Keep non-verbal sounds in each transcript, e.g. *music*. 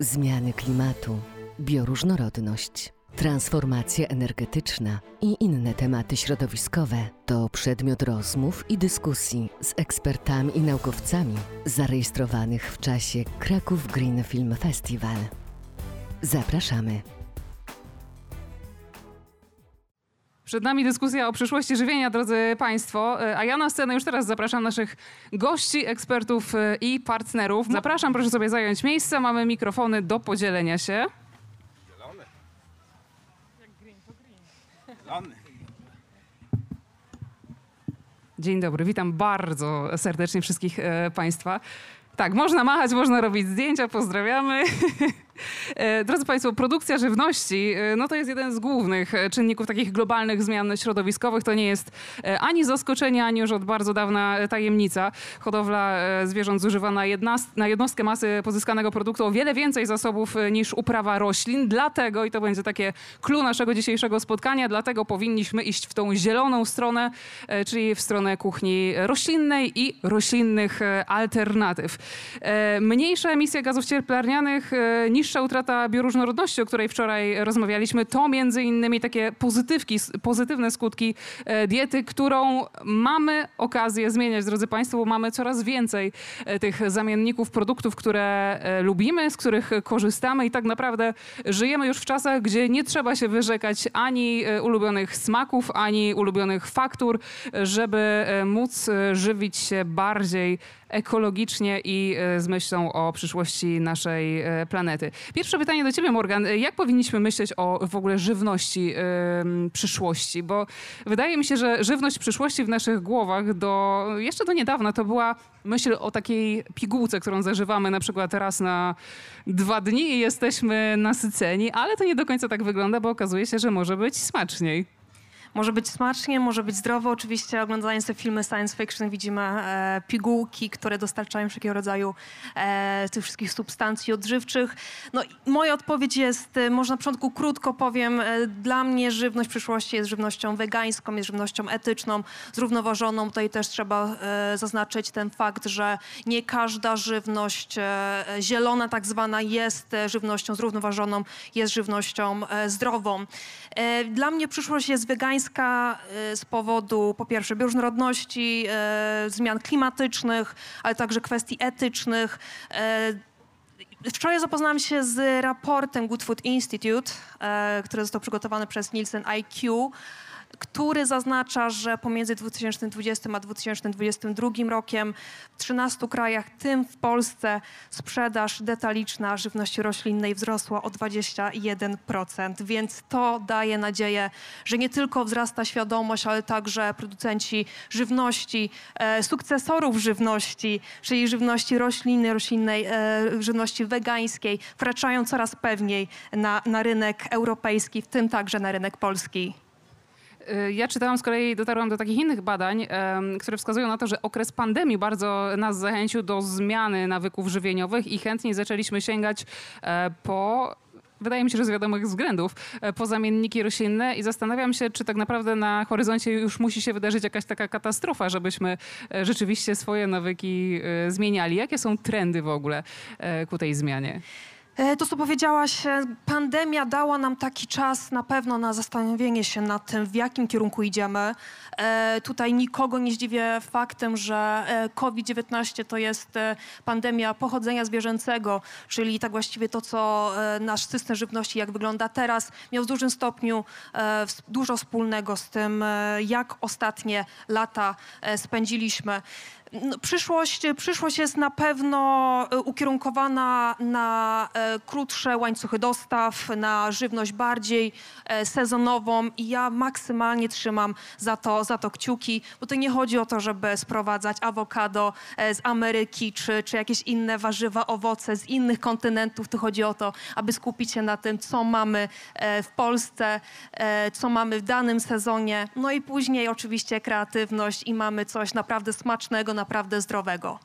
zmiany klimatu, bioróżnorodność, transformacja energetyczna i inne tematy środowiskowe to przedmiot rozmów i dyskusji z ekspertami i naukowcami zarejestrowanych w czasie Kraków Green Film Festival. Zapraszamy. Przed nami dyskusja o przyszłości żywienia, drodzy Państwo. E, A ja na scenę już teraz zapraszam naszych gości, ekspertów e, i partnerów. Zapraszam, proszę sobie zająć miejsce. Mamy mikrofony do podzielenia się. Zielony. Zielony. Dzień dobry, witam bardzo serdecznie wszystkich e, Państwa. Tak, można machać, można robić zdjęcia, pozdrawiamy. *laughs* E, Drodzy Państwo, produkcja żywności e, no to jest jeden z głównych e, czynników takich globalnych zmian środowiskowych. To nie jest ani zaskoczenie, ani już od bardzo dawna tajemnica. Hodowla zwierząt zużywa na, jednas- na jednostkę masy pozyskanego produktu o wiele więcej zasobów niż uprawa roślin. Dlatego, i to będzie takie clue naszego dzisiejszego spotkania, dlatego powinniśmy iść w tą zieloną stronę, czyli w stronę kuchni roślinnej i roślinnych alternatyw. E, Mniejsza emisja gazów cieplarnianych, e, niższa utrata bioróżnorodności, o której wczoraj rozmawialiśmy, to między innymi takie pozytywki, pozytywne skutki e, diety, którą mamy okazję zmieniać, drodzy Państwo, bo mamy coraz więcej e, tych zamienników produktów, które e, lubimy, z których korzystamy i tak naprawdę żyjemy już w czasach, gdzie nie trzeba się wyrzekać ani ulubionych smaków, ani ulubionych faktur, żeby móc żywić się bardziej ekologicznie i e, z myślą o przyszłości naszej e, planety. Pierwsze pytanie do ciebie, Morgan. E, Jak powinniśmy myśleć o w ogóle żywności em, przyszłości? Bo wydaje mi się, że żywność przyszłości w naszych głowach do, jeszcze do niedawna to była myśl o takiej pigułce, którą zażywamy na przykład raz na dwa dni i jesteśmy nasyceni, ale to nie do końca tak wygląda, bo okazuje się, że może być smaczniej. Może być smacznie, może być zdrowo. Oczywiście oglądając te filmy science fiction widzimy e, pigułki, które dostarczają wszelkiego rodzaju e, tych wszystkich substancji odżywczych. No moja odpowiedź jest, e, może na początku krótko powiem, e, dla mnie żywność przyszłości jest żywnością wegańską, jest żywnością etyczną, zrównoważoną. Tutaj też trzeba e, zaznaczyć ten fakt, że nie każda żywność e, zielona tak zwana jest żywnością zrównoważoną, jest żywnością zdrową. Dla mnie przyszłość jest wegańska e, z powodu po pierwsze bioróżnorodności, e, zmian klimatycznych, ale także kwestii etycznych. E, Wczoraj zapoznałam się z raportem Good Food Institute, który został przygotowany przez Nielsen IQ, który zaznacza, że pomiędzy 2020 a 2022 rokiem w 13 krajach, tym w Polsce, sprzedaż detaliczna żywności roślinnej wzrosła o 21%. Więc to daje nadzieję, że nie tylko wzrasta świadomość, ale także producenci żywności, e, sukcesorów żywności, czyli żywności roślinnej, roślinnej, e, żywności wegańskiej, wkraczają coraz pewniej na, na rynek europejski, w tym także na rynek polski. Y, Ja czytałam z kolei, dotarłam do takich innych badań, które wskazują na to, że okres pandemii bardzo nas zachęcił do zmiany nawyków żywieniowych i chętnie zaczęliśmy sięgać e, po. Wydaje mi się, że z wiadomych względów, e, po zamienniki roślinne i zastanawiam się, czy tak naprawdę na horyzoncie już musi się wydarzyć jakaś taka katastrofa, żebyśmy e, rzeczywiście swoje nawyki zmieniali. Jakie są trendy w ogóle ku tej zmianie? E, To, co powiedziałaś, e, pandemia dała nam taki czas na pewno na zastanowienie się nad tym, w jakim kierunku idziemy. E, Tutaj nikogo nie zdziwię faktem, że e, COVID-19 to jest pandemia pochodzenia zwierzęcego, czyli tak właściwie to, co nasz system żywności, jak wygląda teraz, miał w dużym stopniu dużo wspólnego z tym, jak ostatnie lata spędziliśmy. No, przyszłość, przyszłość jest na pewno e, ukierunkowana na e, krótsze łańcuchy dostaw, na żywność bardziej e, sezonową i ja maksymalnie trzymam za to, za to kciuki, bo to nie chodzi o to, żeby sprowadzać awokado z Ameryki czy, czy jakieś inne warzywa, owoce z innych kontynentów. Tu chodzi o to, aby skupić się na tym, co mamy w Polsce, co mamy w danym sezonie. No i później oczywiście kreatywność i mamy coś naprawdę smacznego, naprawdę zdrowego.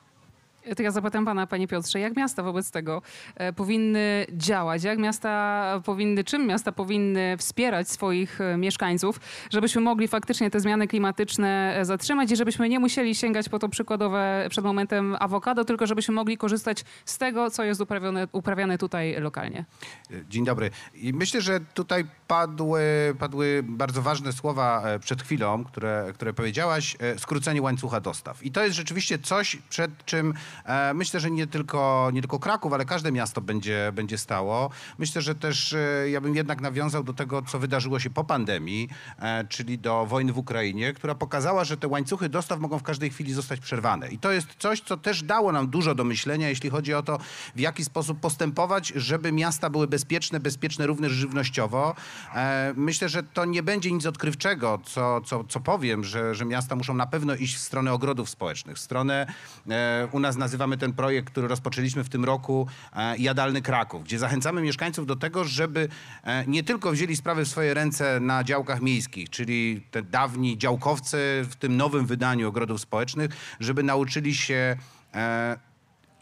To ja zapytam pana, panie Piotrze, jak miasta wobec tego e, powinny działać? Jak miasta powinny, czym miasta powinny wspierać swoich e, mieszkańców, żebyśmy mogli faktycznie te zmiany klimatyczne e, zatrzymać i żebyśmy nie musieli sięgać po to przykładowe przed momentem awokado, tylko żebyśmy mogli korzystać z tego, co jest uprawiane, uprawiane tutaj lokalnie. Dzień dobry. I myślę, że tutaj padły, padły bardzo ważne słowa przed chwilą, które, które powiedziałaś, skrócenie łańcucha dostaw. I to jest rzeczywiście coś, przed czym myślę, że nie tylko, nie tylko Kraków, ale każde miasto będzie, będzie stało. Myślę, że też e, ja bym jednak nawiązał do tego, co wydarzyło się po pandemii, e, czyli do wojny w Ukrainie, która pokazała, że te łańcuchy dostaw mogą w każdej chwili zostać przerwane. I to jest coś, co też dało nam dużo do myślenia, jeśli chodzi o to, w jaki sposób postępować, żeby miasta były bezpieczne, bezpieczne również żywnościowo. E, Myślę, że to nie będzie nic odkrywczego, co, co, co powiem, że, że miasta muszą na pewno iść w stronę ogrodów społecznych, w stronę, e, u nas nazywamy ten projekt, który rozpoczęliśmy w tym roku, e, Jadalny Kraków, gdzie zachęcamy mieszkańców do tego, żeby e, nie tylko wzięli sprawy w swoje ręce na działkach miejskich, czyli te dawni działkowcy w tym nowym wydaniu ogrodów społecznych, żeby nauczyli się e,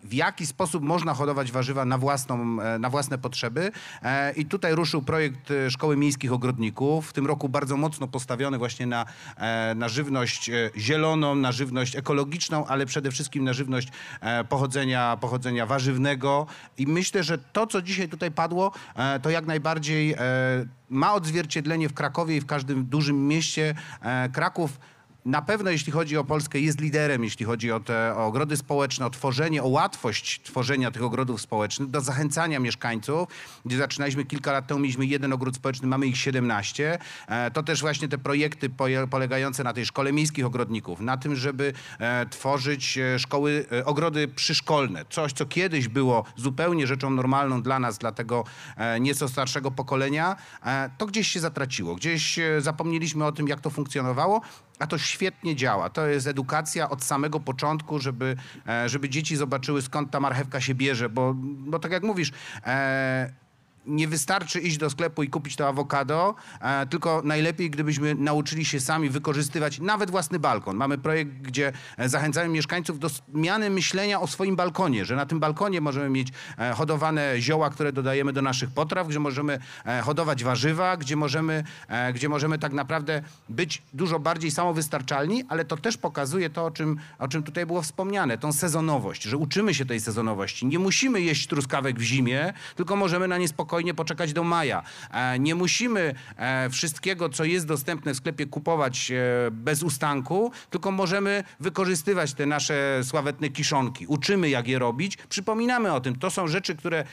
w jaki sposób można hodować warzywa na, własną, e, na własne potrzeby. E, I tutaj ruszył projekt e, Szkoły Miejskich Ogrodników. W tym roku bardzo mocno postawiony właśnie na, na żywność zieloną, na żywność ekologiczną, ale przede wszystkim na żywność pochodzenia, pochodzenia warzywnego. I myślę, że to, co dzisiaj tutaj padło, to jak najbardziej ma odzwierciedlenie w Krakowie i w każdym dużym mieście. Kraków na pewno jeśli chodzi o Polskę jest liderem, jeśli chodzi o te o ogrody społeczne, o tworzenie, o łatwość tworzenia tych ogrodów społecznych, do zachęcania mieszkańców, gdzie zaczynaliśmy kilka lat temu, mieliśmy jeden ogród społeczny, mamy ich 17. E, To też właśnie te projekty polegające na tej szkole miejskich ogrodników, na tym, żeby e, tworzyć e, szkoły, ogrody przyszkolne. Coś, co kiedyś było zupełnie rzeczą normalną dla nas, dla tego nieco starszego pokolenia, to gdzieś się zatraciło. Gdzieś zapomnieliśmy o tym, jak to funkcjonowało, a to świetnie działa. To jest edukacja od samego początku, żeby, e, żeby dzieci zobaczyły skąd ta marchewka się bierze, bo, bo tak jak mówisz, e, nie wystarczy iść do sklepu i kupić to awokado, e, tylko najlepiej, gdybyśmy nauczyli się sami wykorzystywać nawet własny balkon. Mamy projekt, gdzie e, zachęcamy mieszkańców do zmiany myślenia o swoim balkonie, że na tym balkonie możemy mieć e, hodowane zioła, które dodajemy do naszych potraw, gdzie możemy hodować warzywa, gdzie możemy, gdzie możemy tak naprawdę być dużo bardziej samowystarczalni, ale to też pokazuje to, o czym, o czym tutaj było wspomniane, tą sezonowość, że uczymy się tej sezonowości. Nie musimy jeść truskawek w zimie, tylko możemy na nie spokojnie poczekać do maja. E, Nie musimy e, wszystkiego, co jest dostępne w sklepie, kupować e, bez ustanku, tylko możemy wykorzystywać te nasze sławetne kiszonki. Uczymy, jak je robić, przypominamy o tym. To są rzeczy, które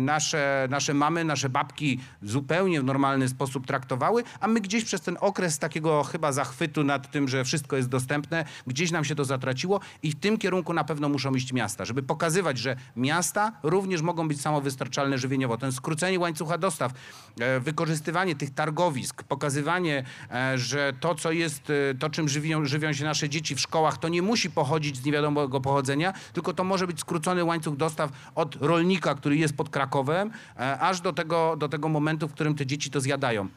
nasze, nasze mamy, nasze babki zupełnie w normalny sposób traktowały, a my gdzieś przez ten okres takiego chyba zachwytu nad tym, że wszystko jest dostępne, gdzieś nam się to zatraciło i w tym kierunku na pewno muszą iść miasta, żeby pokazywać, że miasta również mogą być samowystarczalne żywieniowo. Ten skrócenie łańcucha dostaw, e, wykorzystywanie tych targowisk, pokazywanie, e, że to, co jest, e, to czym żywią, żywią się nasze dzieci w szkołach, to nie musi pochodzić z niewiadomego pochodzenia, tylko to może być skrócony łańcuch dostaw od rolnika, który jest pod Krakowem, aż do tego, do tego momentu, w którym te dzieci to zjadają.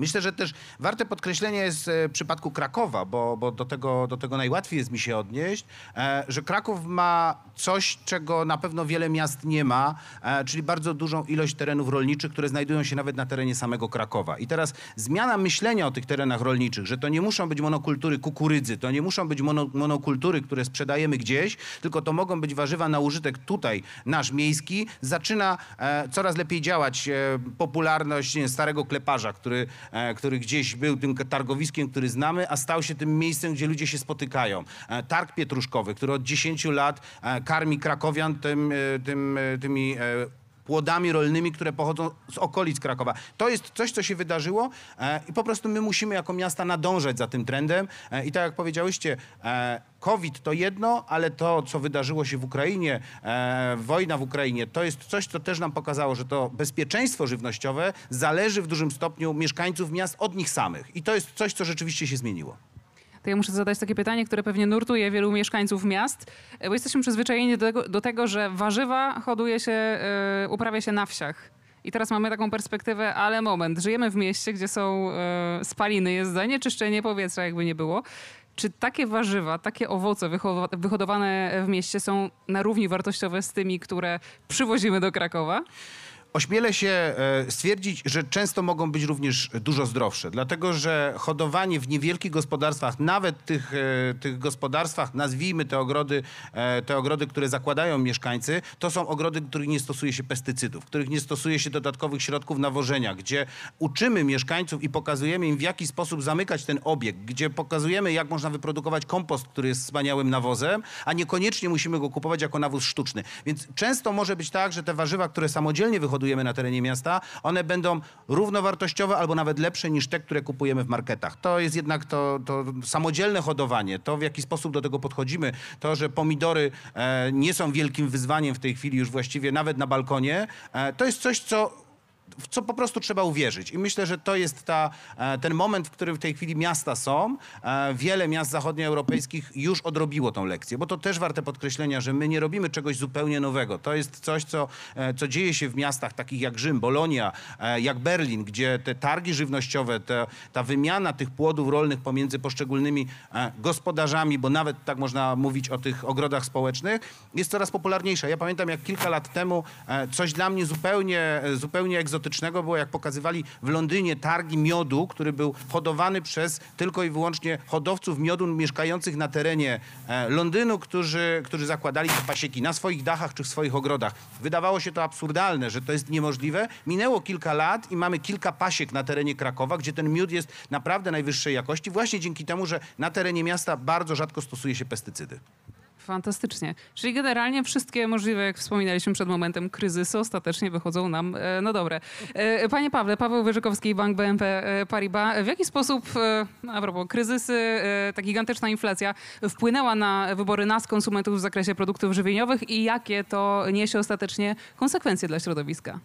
Myślę, że też warte podkreślenia jest e, w przypadku Krakowa, bo, bo do, tego, do tego najłatwiej jest mi się odnieść, e, że Kraków ma coś, czego na pewno wiele miast nie ma, e, czyli bardzo dużą ilość terenów rolniczych, które znajdują się nawet na terenie samego Krakowa. I teraz zmiana myślenia o tych terenach rolniczych, że to nie muszą być monokultury kukurydzy, to nie muszą być mono, monokultury, które sprzedajemy gdzieś, tylko to mogą być warzywa na użytek tutaj, nasz miejski, zaczyna coraz lepiej działać popularność starego kleparza, który, który gdzieś był tym targowiskiem, który znamy, a stał się tym miejscem, gdzie ludzie się spotykają. E, Targ Pietruszkowy, który od 10 lat e, karmi krakowian tym, e, tym, e, tymi e, płodami rolnymi, które pochodzą z okolic Krakowa. To jest coś, co się wydarzyło e, i po prostu my musimy jako miasta nadążać za tym trendem. E, I tak jak powiedziałyście, e, COVID to jedno, ale to, co wydarzyło się w Ukrainie, wojna w Ukrainie, to jest coś, co też nam pokazało, że to bezpieczeństwo żywnościowe zależy w dużym stopniu mieszkańców miast od nich samych. I to jest coś, co rzeczywiście się zmieniło. To ja muszę zadać takie pytanie, które pewnie nurtuje wielu mieszkańców miast, e, bo jesteśmy przyzwyczajeni do tego, do tego że warzywa hoduje się, e, uprawia się na wsiach. I teraz mamy taką perspektywę, ale moment, żyjemy w mieście, gdzie są e, spaliny, jest zanieczyszczenie powietrza, jakby nie było. Czy takie warzywa, takie owoce wyhodowane w mieście są na równi wartościowe z tymi, które przywozimy do Krakowa? Ośmielę się e, stwierdzić, że często mogą być również dużo zdrowsze, dlatego że hodowanie w niewielkich gospodarstwach, nawet tych, e, tych gospodarstwach, nazwijmy te ogrody, e, te ogrody, które zakładają mieszkańcy, to są ogrody, których nie stosuje się pestycydów, których nie stosuje się dodatkowych środków nawożenia, gdzie uczymy mieszkańców i pokazujemy im, w jaki sposób zamykać ten obieg, gdzie pokazujemy, jak można wyprodukować kompost, który jest wspaniałym nawozem, a niekoniecznie musimy go kupować jako nawóz sztuczny. Więc często może być tak, że te warzywa, które samodzielnie wyhodujemy na terenie miasta, one będą równowartościowe albo nawet lepsze niż te, które kupujemy w marketach. To jest jednak to, to samodzielne hodowanie, to w jaki sposób do tego podchodzimy, to, że pomidory e, nie są wielkim wyzwaniem w tej chwili już właściwie nawet na balkonie, e, to jest coś, co w co po prostu trzeba uwierzyć. I myślę, że to jest ta, e, ten moment, w którym w tej chwili miasta są. E, Wiele miast zachodnioeuropejskich już odrobiło tą lekcję, bo to też warte podkreślenia, że my nie robimy czegoś zupełnie nowego. To jest coś, co, e, co dzieje się w miastach takich jak Rzym, Bolonia, jak Berlin, gdzie te targi żywnościowe, te, ta wymiana tych płodów rolnych pomiędzy poszczególnymi gospodarzami, bo nawet tak można mówić o tych ogrodach społecznych, jest coraz popularniejsza. Ja pamiętam, jak kilka lat temu coś dla mnie zupełnie, zupełnie egzotycznego było, jak pokazywali w Londynie targi miodu, który był hodowany przez tylko i wyłącznie hodowców miodu mieszkających na terenie e, Londynu, którzy, którzy zakładali te pasieki na swoich dachach czy w swoich ogrodach. Wydawało się to absurdalne, że to jest niemożliwe. Minęło kilka lat i mamy kilka pasiek na terenie Krakowa, gdzie ten miód jest naprawdę najwyższej jakości, właśnie dzięki temu, że na terenie miasta bardzo rzadko stosuje się pestycydy. Fantastycznie. Czyli generalnie wszystkie możliwe, jak wspominaliśmy przed momentem, kryzysy ostatecznie wychodzą nam e, no dobre. E, Panie Pawle, Paweł Wyżykowski, Bank BNP e, Paribas. W jaki sposób, a propos kryzysy, ta gigantyczna inflacja wpłynęła na wybory nas, konsumentów w zakresie produktów żywieniowych i jakie to niesie ostatecznie konsekwencje dla środowiska?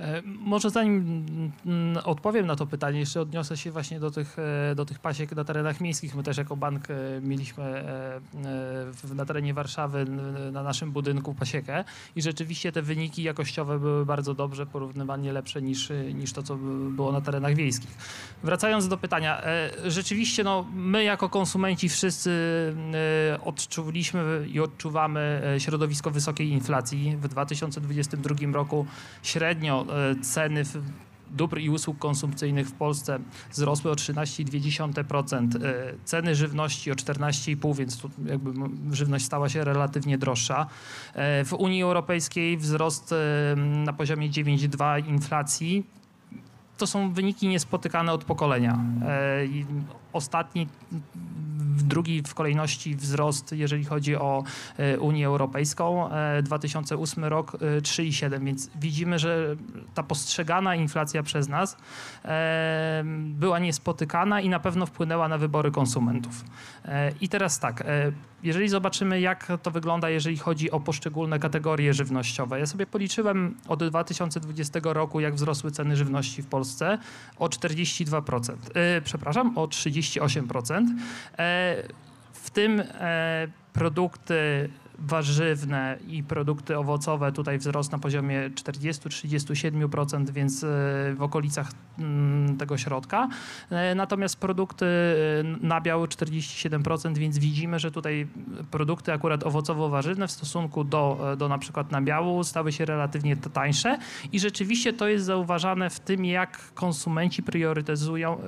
E, Może zanim mm, odpowiem na to pytanie, jeszcze odniosę się właśnie do tych, e, do tych pasiek na terenach miejskich. My też jako bank e, mieliśmy na terenie Warszawy na naszym budynku pasiekę i rzeczywiście te wyniki jakościowe były bardzo dobrze, porównywalnie lepsze niż, niż to, co by- było na terenach wiejskich. Wracając do pytania, rzeczywiście no, my jako konsumenci wszyscy odczuliśmy i odczuwamy środowisko wysokiej inflacji. W 2022 roku średnio ceny w dóbr i usług konsumpcyjnych w Polsce wzrosły o 13,2%, e, ceny żywności o 14,5%, więc tu jakby żywność stała się relatywnie droższa. E, W Unii Europejskiej wzrost e, na poziomie 9,2% inflacji to są wyniki niespotykane od pokolenia. E, Ostatni, drugi w kolejności wzrost, jeżeli chodzi o e, Unię Europejską, e, 2008 rok e, 3,7, więc widzimy, że ta postrzegana inflacja przez nas e, była niespotykana i na pewno wpłynęła na wybory konsumentów. E, I teraz tak, e, jeżeli zobaczymy, jak to wygląda, jeżeli chodzi o poszczególne kategorie żywnościowe. Ja sobie policzyłem od 2020 roku, jak wzrosły ceny żywności w Polsce o 42%. E, przepraszam, o 38%. E, w tym e, produkty warzywne i produkty owocowe tutaj wzrost na poziomie 40-37%, więc e, w okolicach mm, tego środka. Natomiast produkty nabiał 47%, więc widzimy, że tutaj produkty akurat owocowo-warzywne w stosunku do, do na przykład nabiału stały się relatywnie tańsze i rzeczywiście to jest zauważane w tym, jak konsumenci priorytetyzują,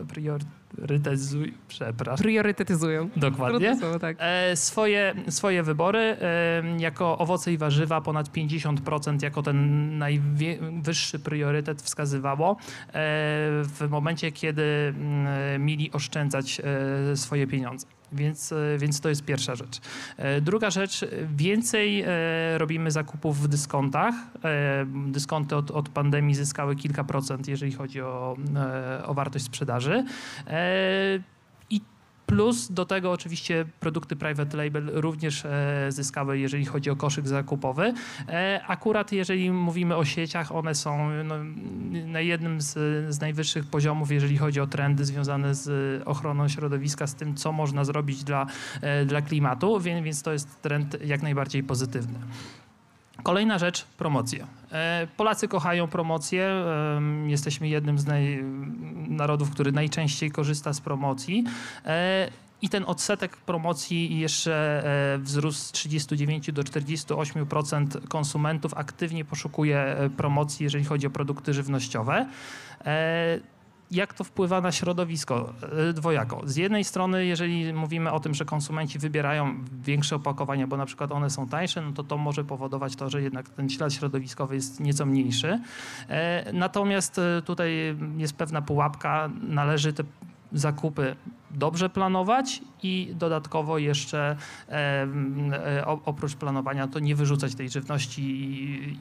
priorytetyzuj, przepraszam, Priorytetyzują. dokładnie, słowo, tak. e, swoje, swoje wybory e, jako owoce i warzywa ponad 50% jako ten najwyższy priorytet wskazywało e, w momencie, kiedy mm, mieli oszczędzać e, swoje pieniądze. Więc, e, więc to jest pierwsza rzecz. E, Druga rzecz, więcej e, robimy zakupów w dyskontach. Dyskonty od, od pandemii zyskały kilka procent, jeżeli chodzi o, o wartość sprzedaży. Plus do tego oczywiście produkty private label również e, zyskały, jeżeli chodzi o koszyk zakupowy. E, akurat jeżeli mówimy o sieciach, one są no, na jednym z, z najwyższych poziomów, jeżeli chodzi o trendy związane z ochroną środowiska, z tym, co można zrobić dla, e, dla klimatu, więc, więc to jest trend jak najbardziej pozytywny. Kolejna rzecz, promocje. E, Polacy kochają promocje. em, Jesteśmy jednym z naj, narodów, który najczęściej korzysta z promocji. E, I ten odsetek promocji jeszcze e, wzrósł z 39 do 48% konsumentów aktywnie poszukuje e, promocji, jeżeli chodzi o produkty żywnościowe. Jak to wpływa na środowisko? E, Dwojako. Z jednej strony, jeżeli mówimy o tym, że konsumenci wybierają większe opakowania, bo na przykład one są tańsze, no to to może powodować to, że jednak ten ślad środowiskowy jest nieco mniejszy. E, Natomiast e, tutaj jest pewna pułapka, należy te zakupy dobrze planować i dodatkowo jeszcze e, e, oprócz planowania to nie wyrzucać tej żywności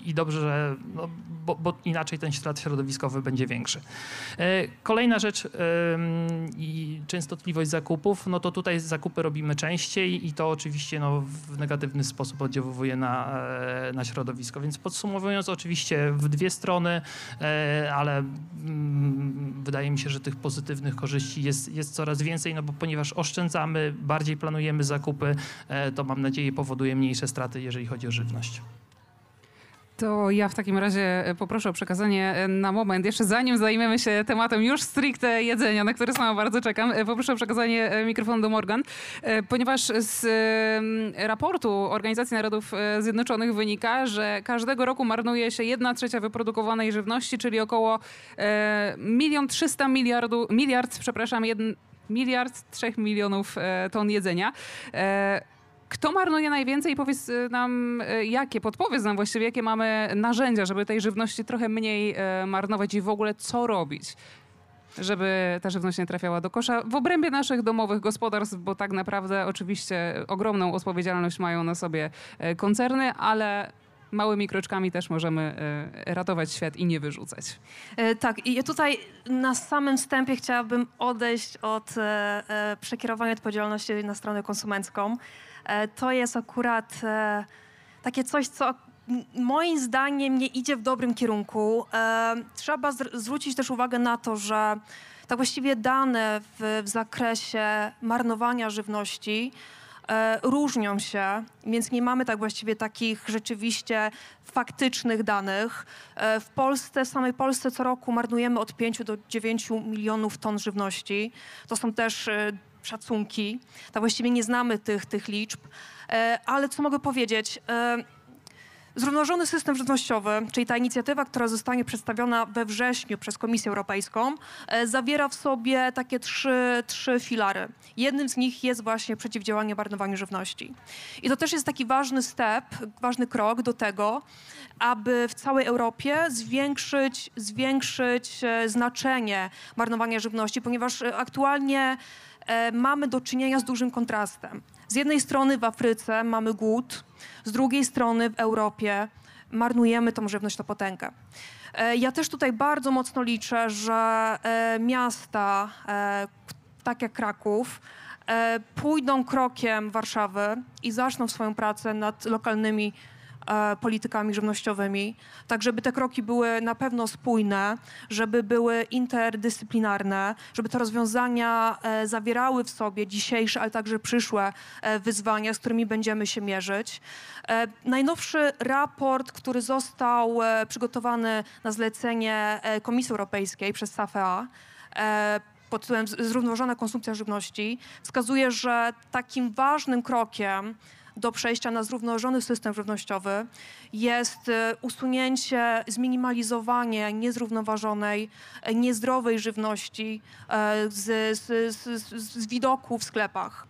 i, dobrze, no, bo, bo inaczej ten ślad środowiskowy będzie większy. E, Kolejna rzecz i częstotliwość zakupów, no to tutaj zakupy robimy częściej i to oczywiście no, w negatywny sposób oddziałuje na, na środowisko. Więc podsumowując, oczywiście w dwie strony, ale mm, wydaje mi się, że tych pozytywnych korzyści jest, jest coraz więcej, no bo ponieważ oszczędzamy, bardziej planujemy zakupy, e, to mam nadzieję powoduje mniejsze straty, jeżeli chodzi o żywność. To ja w takim razie e, poproszę o przekazanie e, na moment, jeszcze zanim zajmiemy się tematem już stricte jedzenia, na który sama bardzo czekam, poproszę o przekazanie mikrofonu do Morgan, ponieważ z raportu Organizacji Narodów Zjednoczonych wynika, że każdego roku marnuje się jedna trzecia wyprodukowanej żywności, czyli około e, milion trzysta miliardu, miliard, przepraszam, jeden, miliard trzech milionów e, ton jedzenia. E, kto marnuje najwięcej? Powiedz y, nam, jakie, podpowiedz nam właściwie, jakie mamy narzędzia, żeby tej żywności trochę mniej e, marnować i w ogóle co robić, żeby ta żywność nie trafiała do kosza w obrębie naszych domowych gospodarstw, bo tak naprawdę oczywiście ogromną odpowiedzialność mają na sobie e, koncerny, ale małymi kroczkami też możemy e, ratować świat i nie wyrzucać. E, Tak, i tutaj na samym wstępie chciałabym odejść od e, przekierowania odpowiedzialności na stronę konsumencką. To jest akurat takie coś, co moim zdaniem nie idzie w dobrym kierunku. Trzeba zwrócić też uwagę na to, że tak właściwie dane w, w zakresie marnowania żywności różnią się, więc nie mamy tak właściwie takich rzeczywiście faktycznych danych. E, W Polsce, w samej Polsce co roku marnujemy od 5 do 9 milionów ton żywności. To są też e, szacunki. Tak właściwie nie znamy tych, tych liczb. E, Ale co mogę powiedzieć? Zrównoważony system żywnościowy, czyli ta inicjatywa, która zostanie przedstawiona we wrześniu przez Komisję Europejską, e, zawiera w sobie takie trzy, trzy filary. Jednym z nich jest właśnie przeciwdziałanie marnowaniu żywności. I to też jest taki ważny step, ważny krok do tego, aby w całej Europie zwiększyć, zwiększyć e, znaczenie marnowania żywności, ponieważ e, aktualnie mamy do czynienia z dużym kontrastem. Z jednej strony w Afryce mamy głód, z drugiej strony w Europie marnujemy tą żywność na potęgę. E, Ja też tutaj bardzo mocno liczę, że e, miasta, e, tak jak Kraków, pójdą krokiem Warszawy i zaczną swoją pracę nad lokalnymi politykami żywnościowymi, tak żeby te kroki były na pewno spójne, żeby były interdyscyplinarne, żeby te rozwiązania e, zawierały w sobie dzisiejsze, ale także przyszłe e, wyzwania, z którymi będziemy się mierzyć. E, Najnowszy raport, który został e, przygotowany na zlecenie e, Komisji Europejskiej przez SAFEA, e, pod tytułem Zrównoważona konsumpcja żywności, wskazuje, że takim ważnym krokiem do przejścia na zrównoważony system żywnościowy jest e, usunięcie, zminimalizowanie niezrównoważonej, e, niezdrowej żywności e, z, z, z, z, widoku w sklepach.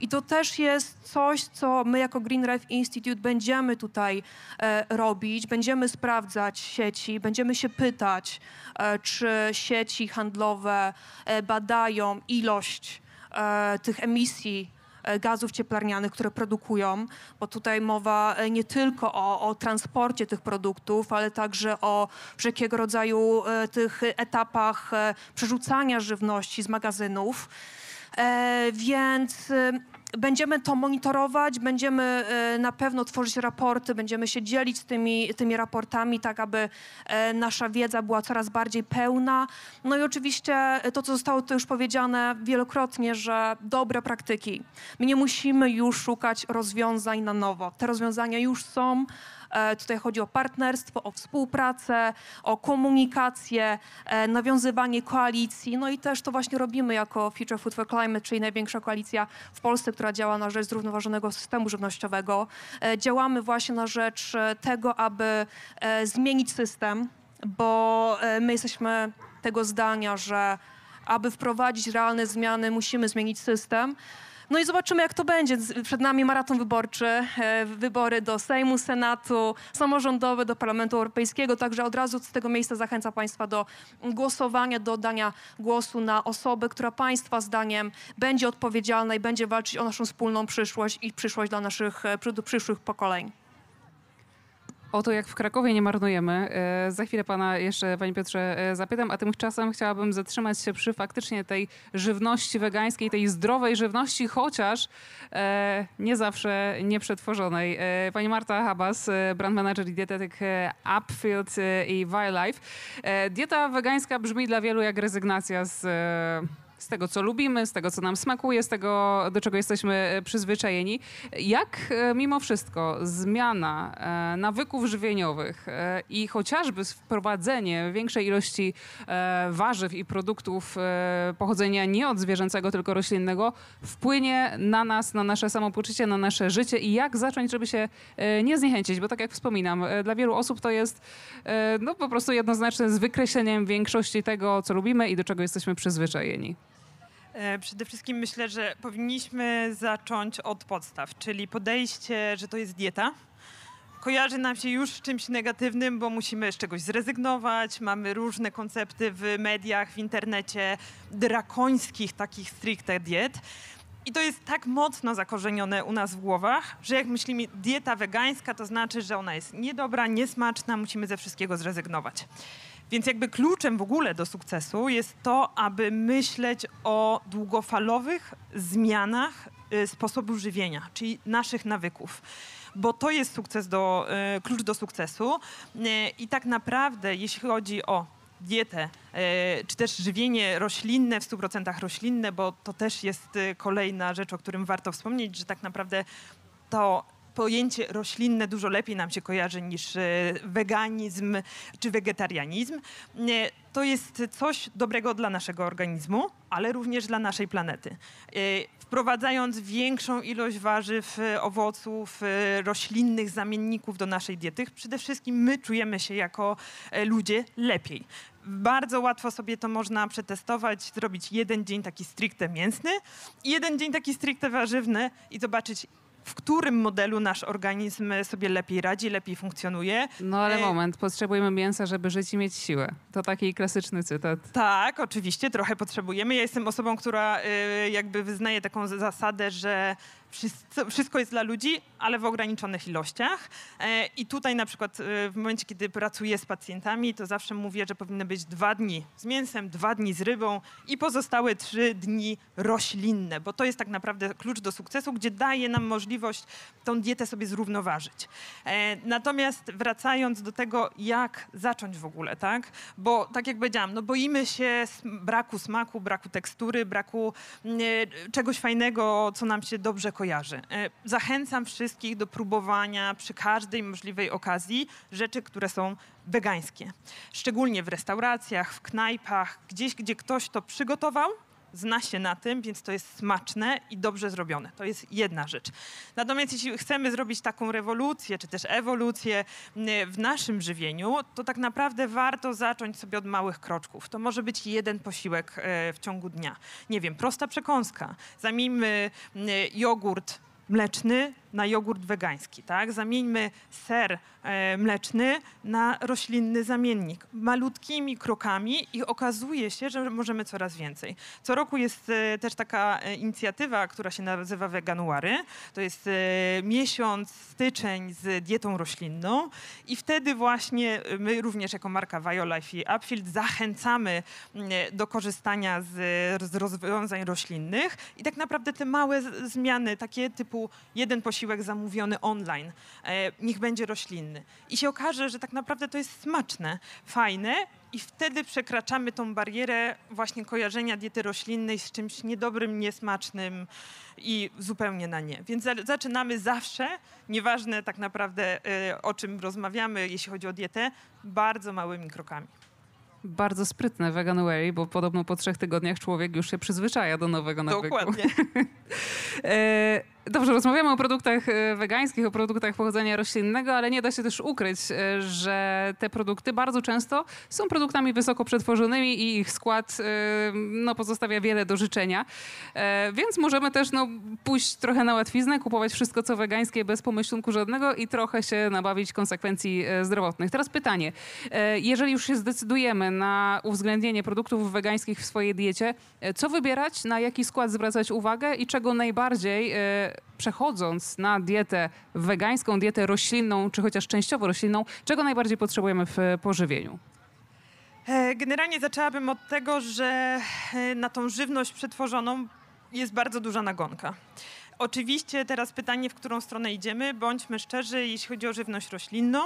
I to też jest coś, co my jako Green Institute będziemy tutaj e, robić. Będziemy sprawdzać sieci, będziemy się pytać, e, czy sieci handlowe e, badają ilość e, tych emisji gazów cieplarnianych, które produkują, bo tutaj mowa e, nie tylko o, o transporcie tych produktów, ale także o wszelkiego rodzaju e, tych etapach e, przerzucania żywności z magazynów. E, więc e, będziemy to monitorować, będziemy e, na pewno tworzyć raporty, będziemy się dzielić tymi, tymi raportami, tak aby e, nasza wiedza była coraz bardziej pełna. No i oczywiście e, to, co zostało tu już powiedziane wielokrotnie, że dobre praktyki. My nie musimy już szukać rozwiązań na nowo. Te rozwiązania już są Tutaj chodzi o partnerstwo, o współpracę, o komunikację, e, nawiązywanie koalicji. No i też to właśnie robimy jako Future Food for Climate, czyli największa koalicja w Polsce, która działa na rzecz zrównoważonego systemu żywnościowego. E, Działamy właśnie na rzecz e, tego, aby e, zmienić system, bo e, my jesteśmy tego zdania, że aby wprowadzić realne zmiany, musimy zmienić system. No i zobaczymy, jak to będzie. Przed nami maraton wyborczy, e, wybory do Sejmu, Senatu, samorządowe, do Parlamentu Europejskiego. Także od razu z tego miejsca zachęcam Państwa do głosowania, do oddania głosu na osobę, która Państwa zdaniem będzie odpowiedzialna i będzie walczyć o naszą wspólną przyszłość i przyszłość dla naszych e, przy- przyszłych pokoleń. O to, jak w Krakowie nie marnujemy. E, Za chwilę pana jeszcze, panie Piotrze, e, zapytam, a tymczasem chciałabym zatrzymać się przy faktycznie tej żywności wegańskiej, tej zdrowej żywności, chociaż e, nie zawsze nieprzetworzonej. Pani Marta Habas, brand manager i dietetyk Upfield i Wildlife. Dieta wegańska brzmi dla wielu jak rezygnacja z... z tego, co lubimy, z tego, co nam smakuje, z tego, do czego jesteśmy e, przyzwyczajeni. Jak e, mimo wszystko zmiana e, nawyków żywieniowych i chociażby wprowadzenie większej ilości warzyw i produktów pochodzenia nie od zwierzęcego, tylko roślinnego wpłynie na nas, na nasze samopoczucie, na nasze życie i jak zacząć, żeby się nie zniechęcić, bo tak jak wspominam, dla wielu osób to jest no, po prostu jednoznaczne z wykreśleniem większości tego, co lubimy i do czego jesteśmy przyzwyczajeni. E, Przede wszystkim myślę, że powinniśmy zacząć od podstaw, czyli podejście, że to jest dieta. Kojarzy nam się już czymś negatywnym, bo musimy z czegoś zrezygnować. Mamy różne koncepty w mediach, w internecie, drakońskich takich stricte diet. I to jest tak mocno zakorzenione u nas w głowach, że jak myślimy dieta wegańska, to znaczy, że ona jest niedobra, niesmaczna, musimy ze wszystkiego zrezygnować. Więc jakby kluczem w ogóle do sukcesu jest to, aby myśleć o długofalowych zmianach y, sposobu żywienia, czyli naszych nawyków. Bo to jest sukces do, y, klucz do sukcesu. Y, I tak naprawdę, jeśli chodzi o dietę, czy też żywienie roślinne, w 100% roślinne, bo to też jest kolejna rzecz, o którym warto wspomnieć, że tak naprawdę to pojęcie roślinne dużo lepiej nam się kojarzy niż e, weganizm czy wegetarianizm. Nie, To jest coś dobrego dla naszego organizmu, ale również dla naszej planety. E, Wprowadzając większą ilość warzyw, e, owoców, e, roślinnych zamienników do naszej diety, przede wszystkim my czujemy się jako e, ludzie lepiej. Bardzo łatwo sobie to można przetestować, zrobić jeden dzień taki stricte mięsny i jeden dzień taki stricte warzywny i zobaczyć, w którym modelu nasz organizm sobie lepiej radzi, lepiej funkcjonuje. No ale E, moment, potrzebujemy mięsa, żeby żyć i mieć siłę. To taki klasyczny cytat. Tak, oczywiście, trochę potrzebujemy. Ja jestem osobą, która y, jakby wyznaje taką zasadę, że wszystko, jest dla ludzi, ale w ograniczonych ilościach. E, I tutaj na przykład y, w momencie, kiedy pracuję z pacjentami, to zawsze mówię, że powinny być dwa dni z mięsem, dwa dni z rybą i pozostałe trzy dni roślinne, bo to jest tak naprawdę klucz do sukcesu, gdzie daje nam możliwość tą dietę sobie zrównoważyć. E, Natomiast wracając do tego, jak zacząć w ogóle, tak? Bo tak jak powiedziałam, no boimy się braku smaku, braku tekstury, braku mm, e, czegoś fajnego, co nam się dobrze kojarzy. E, Zachęcam wszystkich do próbowania przy każdej możliwej okazji rzeczy, które są wegańskie. Szczególnie w restauracjach, w knajpach, gdzieś, gdzie ktoś to przygotował, zna się na tym, więc to jest smaczne i dobrze zrobione. To jest jedna rzecz. Natomiast jeśli chcemy zrobić taką rewolucję, czy też ewolucję m, w naszym żywieniu, to tak naprawdę warto zacząć sobie od małych kroczków. To może być jeden posiłek e, w ciągu dnia. Nie wiem, prosta przekąska. Zamieńmy m, jogurt mleczny na jogurt wegański, tak? Zamieńmy ser e, mleczny na roślinny zamiennik. Malutkimi krokami i okazuje się, że możemy coraz więcej. Co roku jest e, też taka e, inicjatywa, która się nazywa Veganuary. To jest miesiąc, styczeń z dietą roślinną i wtedy właśnie my również jako marka Biolife i Upfield zachęcamy do korzystania z, z rozwiązań roślinnych i tak naprawdę te małe zmiany, takie typu jeden posiłek zamówiony online, e, niech będzie roślinny. I się okaże, że tak naprawdę to jest smaczne, fajne i wtedy przekraczamy tą barierę właśnie kojarzenia diety roślinnej z czymś niedobrym, niesmacznym i zupełnie na nie. Więc za, zaczynamy zawsze, nieważne tak naprawdę y, o czym rozmawiamy, jeśli chodzi o dietę, bardzo małymi krokami. Bardzo sprytne Veganuary, bo podobno po trzech tygodniach człowiek już się przyzwyczaja do nowego nawyku. Dokładnie. *laughs* Dobrze, rozmawiamy o produktach e, wegańskich, o produktach pochodzenia roślinnego, ale nie da się też ukryć, e, że te produkty bardzo często są produktami wysoko przetworzonymi i ich skład e, no, pozostawia wiele do życzenia. Więc możemy też no, pójść trochę na łatwiznę, kupować wszystko co wegańskie bez pomyślunku żadnego i trochę się nabawić konsekwencji zdrowotnych. Teraz pytanie. Jeżeli już się zdecydujemy na uwzględnienie produktów wegańskich w swojej diecie, co wybierać, na jaki skład zwracać uwagę i czego najbardziej przechodząc na dietę wegańską, dietę roślinną, czy chociaż częściowo roślinną, czego najbardziej potrzebujemy w e, pożywieniu? E, Generalnie zaczęłabym od tego, że e, na tą żywność przetworzoną jest bardzo duża nagonka. Oczywiście teraz pytanie, w którą stronę idziemy. Bądźmy szczerzy, jeśli chodzi o żywność roślinną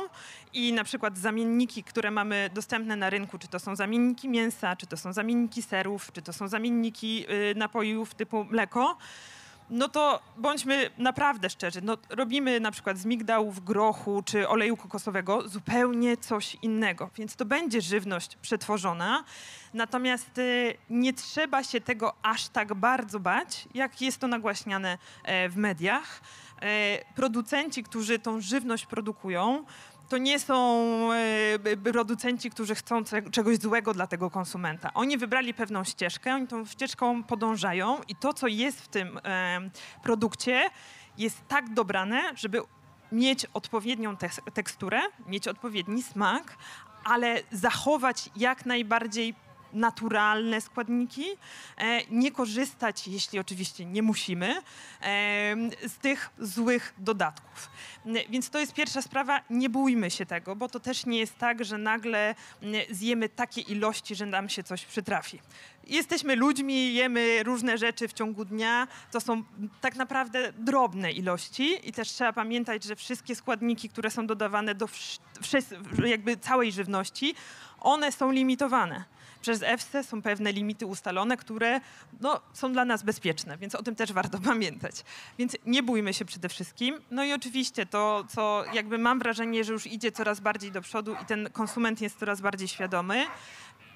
i na przykład zamienniki, które mamy dostępne na rynku, czy to są zamienniki mięsa, czy to są zamienniki serów, czy to są zamienniki y, napojów typu mleko, no to bądźmy naprawdę szczerzy. No, robimy na przykład z migdałów, grochu czy oleju kokosowego zupełnie coś innego, więc to będzie żywność przetworzona. Natomiast y, nie trzeba się tego aż tak bardzo bać, jak jest to nagłaśniane e, w mediach. E, producenci, którzy tą żywność produkują, to nie są e, producenci, którzy chcą czegoś złego dla tego konsumenta. Oni wybrali pewną ścieżkę, oni tą ścieżką podążają i to, co jest w tym produkcie, jest tak dobrane, żeby mieć odpowiednią teksturę, mieć odpowiedni smak, ale zachować jak najbardziej naturalne składniki, e, nie korzystać, jeśli oczywiście nie musimy, z tych złych dodatków. Więc to jest pierwsza sprawa, nie bójmy się tego, bo to też nie jest tak, że nagle zjemy takie ilości, że nam się coś przytrafi. Jesteśmy ludźmi, jemy różne rzeczy w ciągu dnia, to są tak naprawdę drobne ilości i też trzeba pamiętać, że wszystkie składniki, które są dodawane do jakby całej żywności, one są limitowane przez EFSA są pewne limity ustalone, które no, są dla nas bezpieczne, więc o tym też warto *laughs* pamiętać. Więc nie bójmy się przede wszystkim. No i oczywiście to, co jakby mam wrażenie, że już idzie coraz bardziej do przodu i ten konsument jest coraz bardziej świadomy.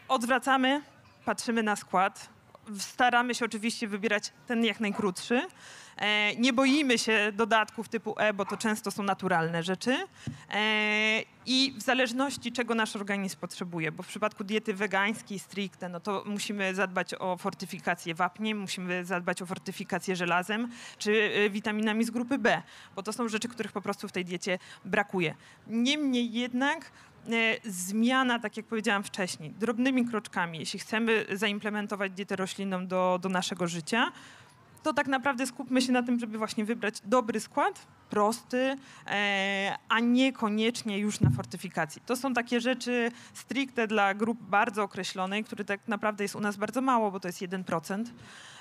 Odwracamy, patrzymy na skład. Staramy się oczywiście wybierać ten jak najkrótszy. E, nie boimy się dodatków typu E, bo to często są naturalne rzeczy. E, I w zależności czego nasz organizm potrzebuje, bo w przypadku diety wegańskiej stricte, no to musimy zadbać o fortyfikację wapniem, musimy zadbać o fortyfikację żelazem czy y, witaminami z grupy B, bo to są rzeczy, których po prostu w tej diecie brakuje. Niemniej jednak e, zmiana, tak jak powiedziałam wcześniej, drobnymi kroczkami, jeśli chcemy zaimplementować dietę roślinną do, do naszego życia, to tak naprawdę skupmy się na tym, żeby właśnie wybrać dobry skład, prosty, e, a niekoniecznie już na fortyfikacji. To są takie rzeczy stricte dla grup bardzo określonej, które tak naprawdę jest u nas bardzo mało, bo to jest 1%.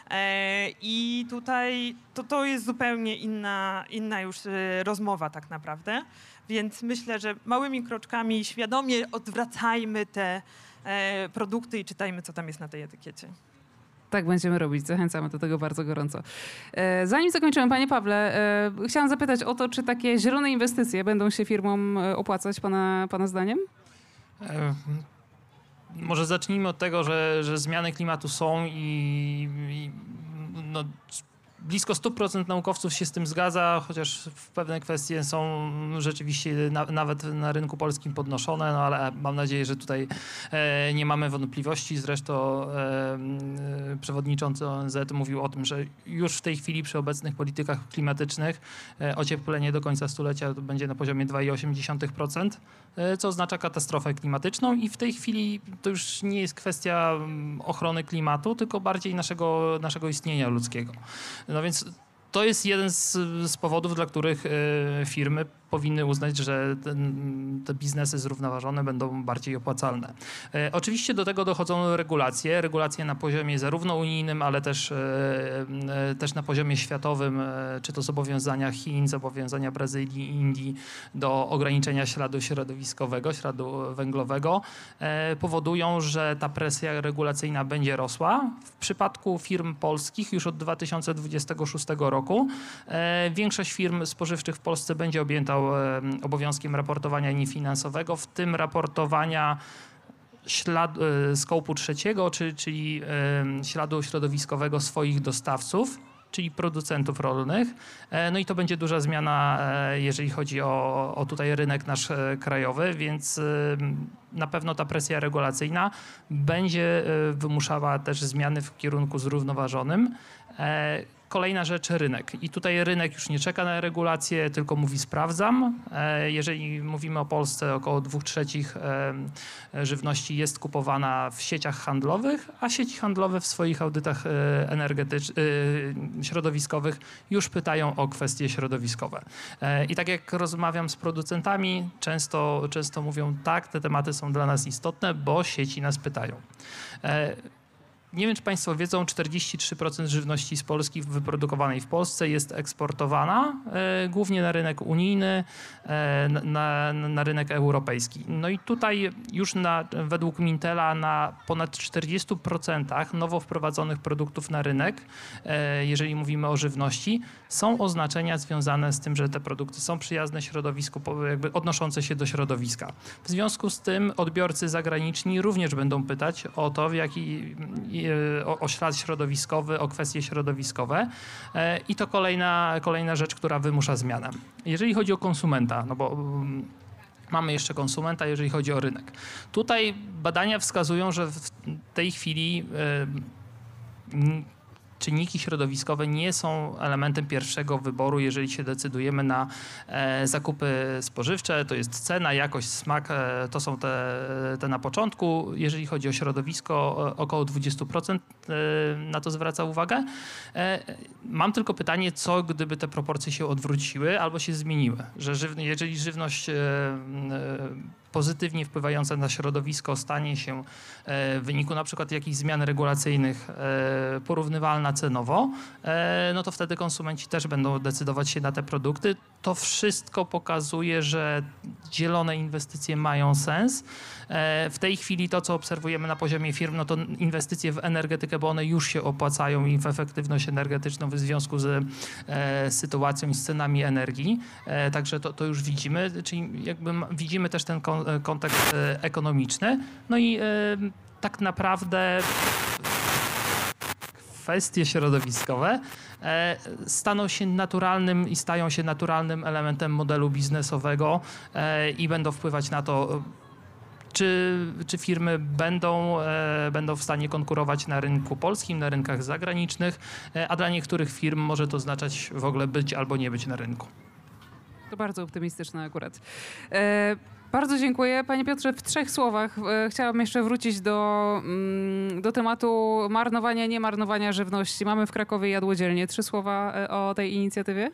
E, I tutaj to, to jest zupełnie inna, inna już e, rozmowa tak naprawdę. Więc myślę, że małymi kroczkami świadomie odwracajmy te e, produkty i czytajmy, co tam jest na tej etykiecie. Tak będziemy robić, zachęcamy do tego bardzo gorąco. E, Zanim zakończymy, panie Pawle, e, chciałam zapytać o to, czy takie zielone inwestycje będą się firmom e, opłacać pana, pana zdaniem? Może zacznijmy od tego, że, że zmiany klimatu są i, i no, blisko 100% naukowców się z tym zgadza, chociaż w pewne kwestie są rzeczywiście na, nawet na rynku polskim podnoszone, no ale mam nadzieję, że tutaj e, nie mamy wątpliwości. Zresztą e, e, przewodniczący ONZ mówił o tym, że już w tej chwili przy obecnych politykach klimatycznych e, ocieplenie do końca stulecia będzie na poziomie 2,8%, e, co oznacza katastrofę klimatyczną i w tej chwili to już nie jest kwestia mm, ochrony klimatu, tylko bardziej naszego, naszego istnienia ludzkiego. No więc to jest jeden z, z powodów, dla których e, firmy powinny uznać, że ten, te biznesy zrównoważone będą bardziej opłacalne. E, Oczywiście do tego dochodzą regulacje, regulacje na poziomie zarówno unijnym, ale też, e, też na poziomie światowym, czy to zobowiązania Chin, zobowiązania Brazylii, Indii do ograniczenia śladu środowiskowego, śladu węglowego, powodują, że ta presja regulacyjna będzie rosła. W przypadku firm polskich już od 2026 roku e, większość firm spożywczych w Polsce będzie objęta e, obowiązkiem raportowania niefinansowego, w tym raportowania ślad, e, trzeciego, czy, czyli e, śladu środowiskowego swoich dostawców, czyli producentów rolnych. No i to będzie duża zmiana, jeżeli chodzi o, o tutaj rynek nasz krajowy, więc na pewno ta presja regulacyjna będzie wymuszała też zmiany w kierunku zrównoważonym. Kolejna rzecz, rynek. I tutaj rynek już nie czeka na regulacje, tylko mówi sprawdzam. E, Jeżeli mówimy o Polsce, około dwóch trzecich e, żywności jest kupowana w sieciach handlowych, a sieci handlowe w swoich audytach e, energetycz- e, środowiskowych już pytają o kwestie środowiskowe. I tak jak rozmawiam z producentami, często, często mówią tak, te tematy są dla nas istotne, bo sieci nas pytają. Nie wiem, czy Państwo wiedzą, 43% żywności z Polski wyprodukowanej w Polsce jest eksportowana e, głównie na rynek unijny, e, na, na, rynek europejski. No i tutaj już na, według Mintela na ponad 40% nowo wprowadzonych produktów na rynek, e, jeżeli mówimy o żywności, są oznaczenia związane z tym, że te produkty są przyjazne środowisku, jakby odnoszące się do środowiska. W związku z tym odbiorcy zagraniczni również będą pytać o to, w jaki, o, o ślad środowiskowy, o kwestie środowiskowe. E, I to kolejna, kolejna rzecz, która wymusza zmianę. Jeżeli chodzi o konsumenta, no bo mm, mamy jeszcze konsumenta, jeżeli chodzi o rynek. Tutaj badania wskazują, że w tej chwili m, czynniki środowiskowe nie są elementem pierwszego wyboru, jeżeli się decydujemy na e, zakupy spożywcze. To jest cena, jakość, smak, e, to są te, te na początku. Jeżeli chodzi o środowisko, e, około 20% e, na to zwraca uwagę. Mam tylko pytanie, co gdyby te proporcje się odwróciły albo się zmieniły? Że jeżeli żywność pozytywnie wpływająca na środowisko stanie się e, w wyniku na przykład jakichś zmian regulacyjnych e, porównywalna cenowo, e, no to wtedy konsumenci też będą decydować się na te produkty. To wszystko pokazuje, że zielone inwestycje mają sens. E, W tej chwili to, co obserwujemy na poziomie firm, no to inwestycje w energetykę, bo one już się opłacają i w efektywność energetyczną w związku z e, sytuacją i z cenami energii. E, Także to, to już widzimy, czyli jakby widzimy też ten kon- kontekst ekonomiczny. No i tak naprawdę kwestie środowiskowe staną się naturalnym i stają się naturalnym elementem modelu biznesowego i będą wpływać na to, czy, czy firmy będą, e, będą w stanie konkurować na rynku polskim, na rynkach zagranicznych, e, a dla niektórych firm może to oznaczać w ogóle być albo nie być na rynku. To bardzo optymistyczne akurat. E, bardzo dziękuję. Panie Piotrze, w trzech słowach e, jeszcze wrócić do, mm, do tematu marnowania, nie marnowania żywności. Mamy w Krakowie jadłodzielnie. Trzy słowa e, o tej inicjatywie?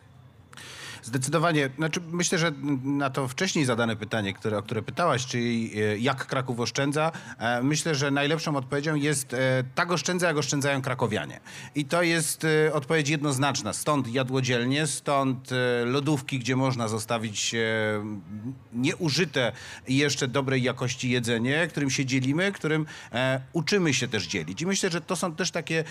Zdecydowanie. Znaczy, myślę, że na to wcześniej zadane pytanie, które, o które pytałaś, czyli e, jak Kraków oszczędza, e, myślę, że najlepszą odpowiedzią jest e, tak oszczędza, jak oszczędzają krakowianie. I to jest odpowiedź jednoznaczna. Stąd jadłodzielnie, stąd lodówki, gdzie można zostawić nieużyte i jeszcze dobrej jakości jedzenie, którym się dzielimy, którym uczymy się też dzielić. I myślę, że to są też takie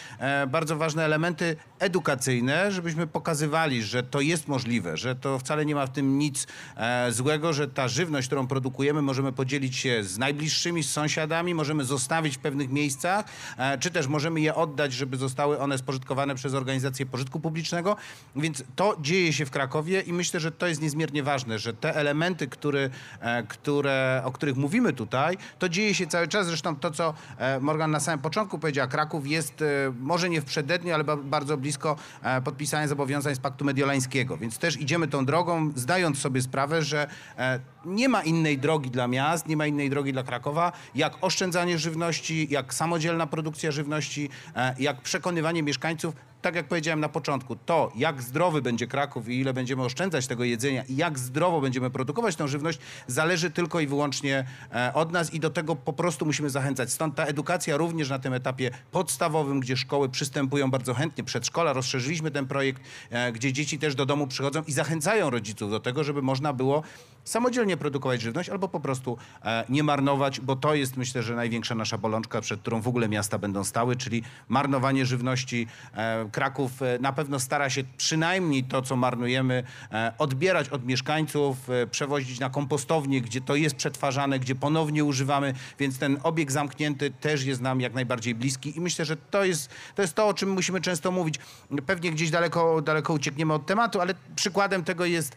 bardzo ważne elementy edukacyjne, żebyśmy pokazywali, że to jest możliwe, że to wcale nie ma w tym nic e, złego, że ta żywność, którą produkujemy, możemy podzielić się z najbliższymi, z sąsiadami, możemy zostawić w pewnych miejscach, e, czy też możemy je oddać, żeby zostały one spożytkowane przez organizacje pożytku publicznego. Więc to dzieje się w Krakowie i myślę, że to jest niezmiernie ważne, że te elementy, które, e, które, o których mówimy tutaj, to dzieje się cały czas. Zresztą to, co Morgan na samym początku powiedziała, Kraków jest może nie w przededniu, ale ba- bardzo blisko podpisania zobowiązań z Paktu Mediolańskiego. Więc też idziemy tą drogą, zdając sobie sprawę, że e, nie ma innej drogi dla miast, nie ma innej drogi dla Krakowa, jak oszczędzanie żywności, jak samodzielna produkcja żywności, e, jak przekonywanie mieszkańców, tak jak powiedziałem na początku, to jak zdrowy będzie Kraków i ile będziemy oszczędzać tego jedzenia i jak zdrowo będziemy produkować tą żywność, zależy tylko i wyłącznie e, od nas i do tego po prostu musimy zachęcać. Stąd ta edukacja również na tym etapie podstawowym, gdzie szkoły przystępują bardzo chętnie, przedszkola, rozszerzyliśmy ten projekt, e, gdzie dzieci też do domu przychodzą i zachęcają rodziców do tego, żeby można było samodzielnie produkować żywność albo po prostu e, nie marnować, bo to jest myślę, że największa nasza bolączka, przed którą w ogóle miasta będą stały, czyli marnowanie żywności. E, Kraków e, na pewno stara się przynajmniej to, co marnujemy, odbierać od mieszkańców, przewozić na kompostownię, gdzie to jest przetwarzane, gdzie ponownie używamy, więc ten obieg zamknięty też jest nam jak najbardziej bliski i myślę, że to jest to, jest to o czym musimy często mówić. Pewnie gdzieś daleko, daleko uciekniemy od tematu, ale przykładem tego jest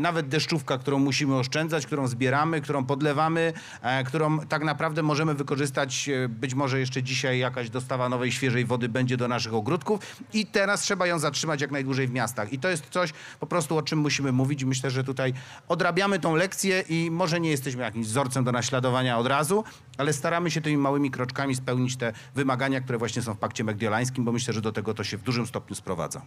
nawet deszczówka, którą musimy oszczędzać, którą zbieramy, którą podlewamy, e, którą tak naprawdę możemy wykorzystać. E, być może jeszcze dzisiaj jakaś dostawa nowej, świeżej wody będzie do naszych ogródków i teraz trzeba ją zatrzymać jak najdłużej w miastach. I to jest coś po prostu, o czym musimy mówić. Myślę, że tutaj odrabiamy tą lekcję i może nie jesteśmy jakimś wzorcem do naśladowania od razu, ale staramy się tymi małymi kroczkami spełnić te wymagania, które właśnie są w pakcie mediolańskim, bo myślę, że do tego to się w dużym stopniu sprowadza.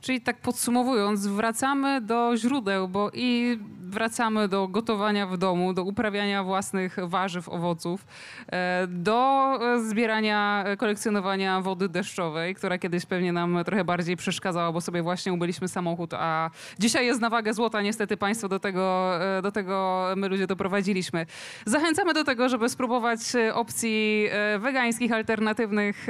Czyli tak podsumowując, wracamy do źródeł, bo i wracamy do gotowania w domu, do uprawiania własnych warzyw, owoców, e, do zbierania, kolekcjonowania wody deszczowej, która kiedyś pewnie nam trochę bardziej przeszkadzała, bo sobie właśnie ubyliśmy samochód, a dzisiaj jest na wagę złota. Niestety państwo do tego, e, do tego my ludzie doprowadziliśmy. Zachęcamy do tego, żeby spróbować e, opcji wegańskich, alternatywnych,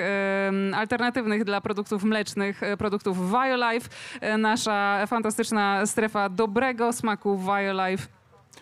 alternatywnych dla produktów mlecznych, produktów Violife. E, Nasza fantastyczna strefa dobrego smaku Violife.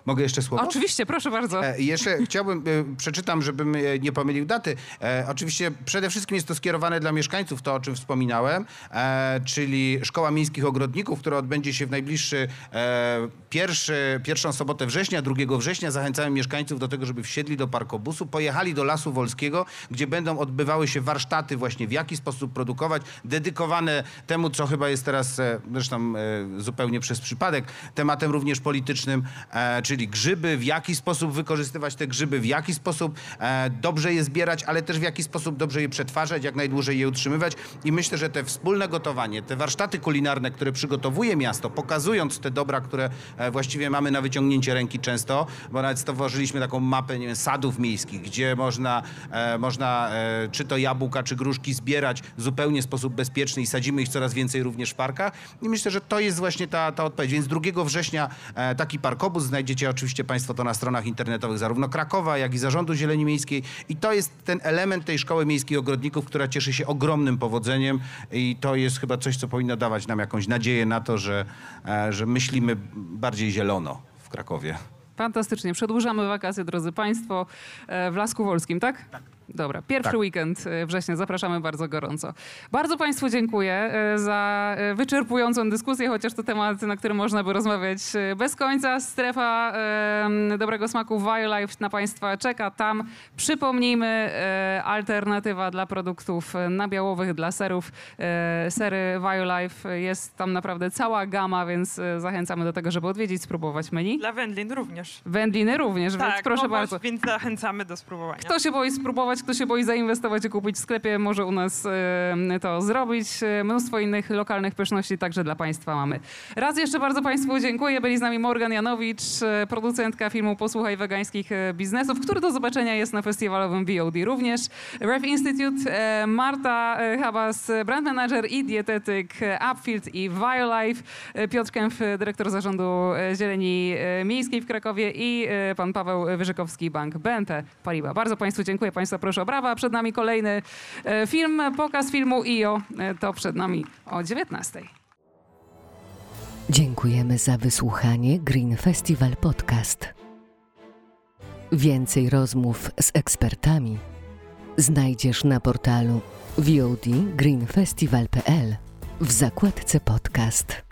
Mogę jeszcze słowo? Oczywiście, proszę bardzo. E, jeszcze chciałbym, e, przeczytam, żebym e, nie pomylił daty. E, oczywiście przede wszystkim jest to skierowane dla mieszkańców, to o czym wspominałem, e, czyli Szkoła Miejskich Ogrodników, która odbędzie się w najbliższy e, pierwszy, pierwszą sobotę września, 2 września. Zachęcamy mieszkańców do tego, żeby wsiedli do parkobusu, pojechali do Lasu Wolskiego, gdzie będą odbywały się warsztaty właśnie w jaki sposób produkować, dedykowane temu, co chyba jest teraz, zresztą zupełnie przez przypadek, tematem również politycznym, e, czyli grzyby, w jaki sposób wykorzystywać te grzyby, w jaki sposób e, dobrze je zbierać, ale też w jaki sposób dobrze je przetwarzać, jak najdłużej je utrzymywać. I myślę, że te wspólne gotowanie, te warsztaty kulinarne, które przygotowuje miasto, pokazując te dobra, które e, właściwie mamy na wyciągnięcie ręki często, bo nawet stworzyliśmy taką mapę nie wiem, sadów miejskich, gdzie można, e, można czy to jabłka, czy gruszki zbierać zupełnie w sposób bezpieczny i sadzimy ich coraz więcej również w parkach. I myślę, że to jest właśnie ta, ta odpowiedź. Więc 2 września taki parkobus znajdziecie oczywiście Państwo to na stronach internetowych zarówno Krakowa, jak i Zarządu Zieleni Miejskiej. I to jest ten element tej Szkoły Miejskich Ogrodników, która cieszy się ogromnym powodzeniem i to jest chyba coś, co powinno dawać nam jakąś nadzieję na to, że, e, że myślimy bardziej zielono w Krakowie. Fantastycznie. Przedłużamy wakacje, drodzy Państwo, e, w Lasku Wolskim, tak? Tak. Dobra, pierwszy Tak. weekend e, września. Zapraszamy bardzo gorąco. Bardzo Państwu dziękuję e, za e, wyczerpującą dyskusję, chociaż to temat, na którym można by rozmawiać bez końca. Strefa e, dobrego smaku Violife na Państwa czeka. Tam przypomnijmy e, alternatywa dla produktów nabiałowych, dla serów. E, sery Violife jest tam naprawdę cała gama, więc zachęcamy do tego, żeby odwiedzić, spróbować menu. Dla wędlin również. Wędliny również, więc proszę no bardzo. Więc zachęcamy do spróbowania. Kto się boi spróbować, kto się boi zainwestować i kupić w sklepie, może u nas to zrobić. Mnóstwo innych lokalnych pyszności także dla Państwa mamy. Raz jeszcze bardzo Państwu dziękuję. Byli z nami Morgan Janowicz, e, producentka filmu Posłuchaj Wegańskich e, Biznesów, który do zobaczenia jest na festiwalowym VOD również. Ref Institute, e, Marta Habas, brand manager i dietetyk Upfield i Violife, Piotr e, dyrektor zarządu Zieleni Miejskiej w Krakowie i pan Paweł Wyżykowski, Bank BNP Paribas. Bardzo Państwu dziękuję. Państwa proszę o brawa. Przed nami kolejny e, film, pokaz filmu IO. E, To przed nami o 19. Dziękujemy za wysłuchanie Green Festival Podcast. Więcej rozmów z ekspertami znajdziesz na portalu VOD greenfestival.pl w zakładce podcast.